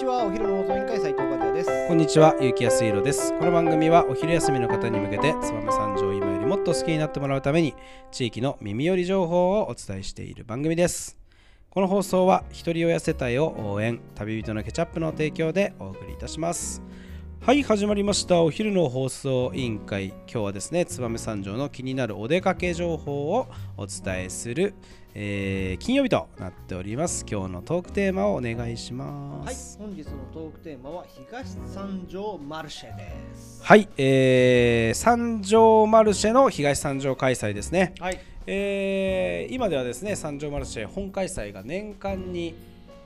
ちはお昼の放送委員会斉藤和也ですこんにちは、ゆうきやすいろです。この番組はお昼休みの方に向けて、燕三条を今よりもっと好きになってもらうために、地域の耳寄り情報をお伝えしている番組です。この放送は、ひとり親世帯を応援、旅人のケチャップの提供でお送りいたします。はい、始まりました。お昼の放送委員会。今日はですね、燕三条の気になるお出かけ情報をお伝えする、えー金曜日となっております。今日のトークテーマをお願いしまはいす。本日のトークテーマは東三条マルシェですはい、えー、三条マルシェの東三条開催ですね、はいえー今ではですね三条マルシェ本開催が年間に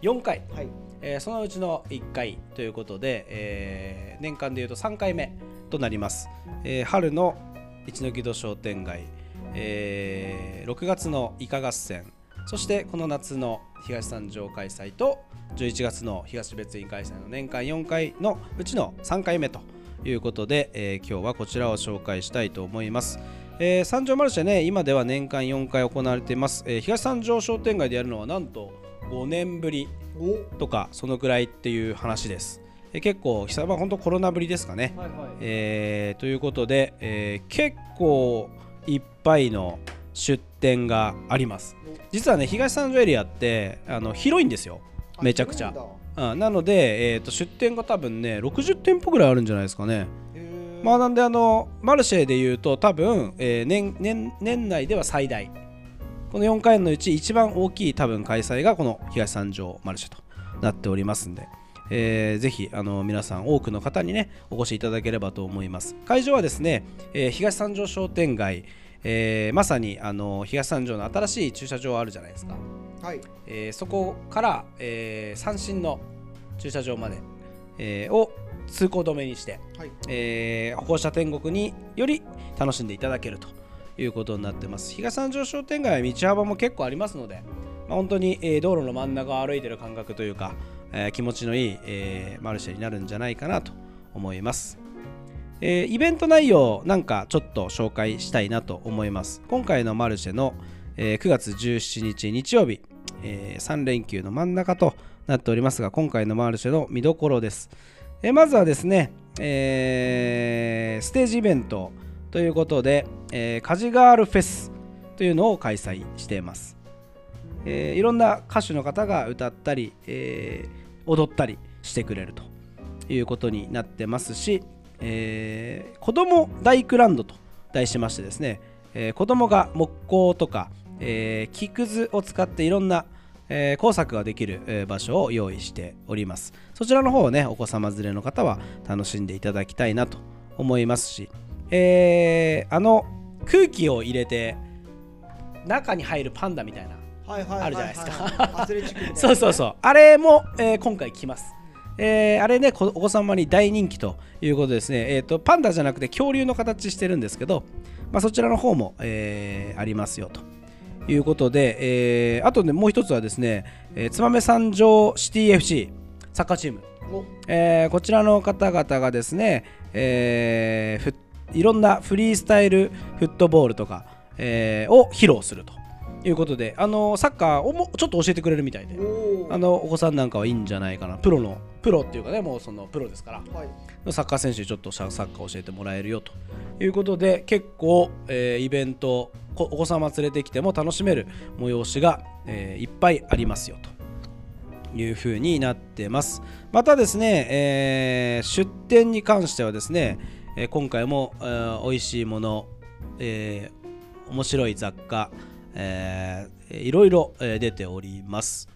4回、はい。えーそのうちの1回ということで、えー年間でいうと3回目となります、えー春の一ノ木戸商店街、えー6月のイカ合戦。そしてこの夏の東三条開催と11月の東別院開催の年間4回のうちの3回目ということで、えー今日はこちらを紹介したいと思います。えー三条マルシェね今では年間4回行われています、えー東三条商店街でやるのはなんと5年ぶりおとかそのくらいっていう話です。えー結構久々本当コロナぶりですかね。はいはいえーということで、えー結構いっぱいの出店があります。実はね東三条エリアってあの広いんですよ。めちゃくちゃううんなので、えー、と出店が多分ね60店舗ぐらいあるんじゃないですかね。まあなんであのマルシェでいうと多分、えー年年年内では最大この4回のうち一番大きい多分開催がこの東三条マルシェとなっておりますんで、えーぜひあの皆さん多くの方にねお越しいただければと思います。会場はですね、えー東三条商店街、えーまさにあの東三条の新しい駐車場あるじゃないですか、はい。えーそこから、えー三進の駐車場まで、えーを通行止めにしてはい。えー歩行者天国により楽しんでいただけるということになってます。東三条商店街は道幅も結構ありますので、まあ、本当に、えー道路の真ん中を歩いてる感覚というか、えー気持ちのいい、えーマルシェになるんじゃないかなと思います、えーイベント内容なんかちょっと紹介したいなと思います。今回のマルシェの、えー9月17日日曜日、え3連休の真ん中となっておりますが今回のマルシェの見どころです。えーまずはですね、えーステージイベントということで、えーカジガールフェスというのを開催しています、えーいろんな歌手の方が歌ったり、えー踊ったりしてくれるということになってますし、えー子供大工ランドと題しましてですね、えー子供が木工とか、えー木くずを使っていろんなえ工作ができる、場所を用意しております。そちらの方をねお子様連れの方は楽しんでいただきたいなと思いますし、えーあの空気を入れて中に入るパンダみたいなあるじゃないですか。そうそうそう。あれも、えー今回来ます。えーあれねこお子様に大人気ということですね、えー、とパンダじゃなくて恐竜の形してるんですけど、まあ、そちらの方も、えーありますよということで、えーあとねもう一つはですね、えー、燕三条シティ FC サッカーチーム、お。えーこちらの方々がですね、えーふいろんなフリースタイルフットボールとか、えーを披露するということで、あのサッカーをもちょっと教えてくれるみたいで、おあのお子さんなんかはいいんじゃないかな、プロの、プロっていうかね、もうそのプロですから、はい。サッカー選手にちょっとサッカー教えてもらえるよということで、結構、えーイベント、こお子様連れてきても楽しめる催しが、えーいっぱいありますよというふうになってます。またですね、えー出店に関してはですね、えー今回も、えー美味しいもの、えー面白い雑貨、えーいろいろ、えー出ております。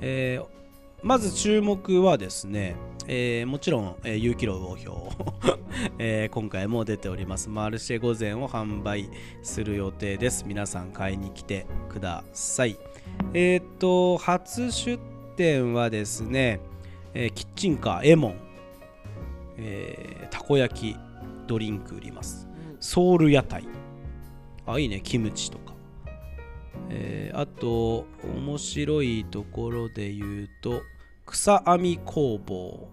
えーまず注目はですね、えーもちろん、えー、有機炉魚票、えー今回も出ております。マルシェ御膳を販売する予定です。皆さん買いに来てください。えっ、と初出店はですね、えーキッチンカーエモン、えーたこ焼き。ドリンク売ります。ソウル屋台。あいいね。キムチとか。えーあと面白いところで言うと草編み工房。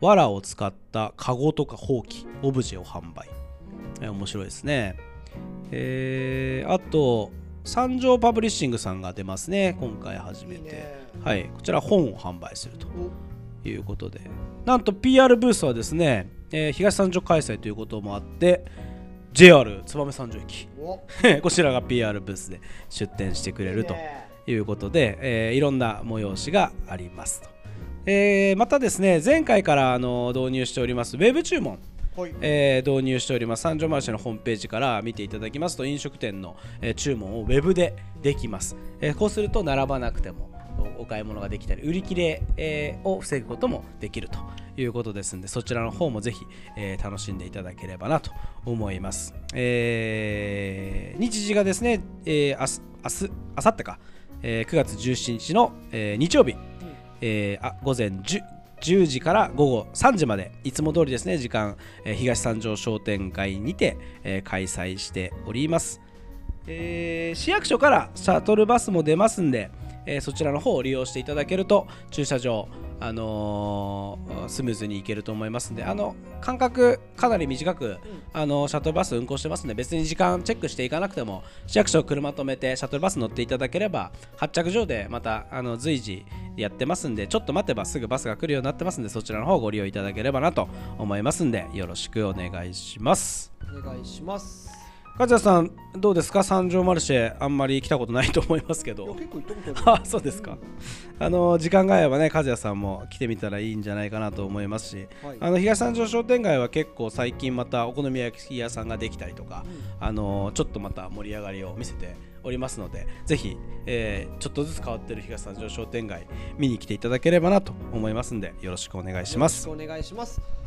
藁を使ったカゴとかほうき。オブジェを販売、えー面白いですね。えーあと三条パブリッシングさんが出ますね。今回初めて。はい。こちら本を販売するとお。いうことで。なんと PR ブースはですね、えー東三条開催ということもあって JR 燕三条駅。お。こちらが PR ブースで出店してくれるということで、えーいろんな催しがありますと、えーまたですね前回からあの導入しておりますウェブ注文。はい。えー導入しております三条マルシェのホームページから見ていただきますと飲食店の、えー注文をウェブでできます、えーこうすると並ばなくてもおお買い物ができたり売り切れ、えーを防ぐこともできるということですのでそちらの方もぜひ、えー楽しんでいただければなと思います、えー日時がですね、えー、明日明日明後日か、えー9月17日の、えー日曜日。えーあ午前 10, 10時から午後3時まで。いつも通りですね時間、えー東三条商店街にて、えー開催しております、えー市役所からシャトルバスも出ますんで、えーそちらの方を利用していただけると駐車場あのースムーズに行けると思いますんであの間隔かなり短く、あのシャトルバス運行してますんで別に時間チェックしていかなくても市役所車止めてシャトルバス乗っていただければ発着場でまたあの随時やってますんでちょっと待てばすぐバスが来るようになってますんでそちらの方をご利用いただければなと思いますんでよろしくお願いします。お願いします梶谷さんどうですか？三条マルシェあんまり来たことないと思いますけど。結構行ったことあ そうですか。あの時間が合えばね梶谷さんも来てみたらいいんじゃないかなと思いますし。はい。あの東三条商店街は結構最近またお好み焼き屋さんができたりとか、あのちょっとまた盛り上がりを見せておりますのでぜひ、えーちょっとずつ変わってる東三条商店街見に来ていただければなと思いますんでよろしくお願いします。よろしくお願いします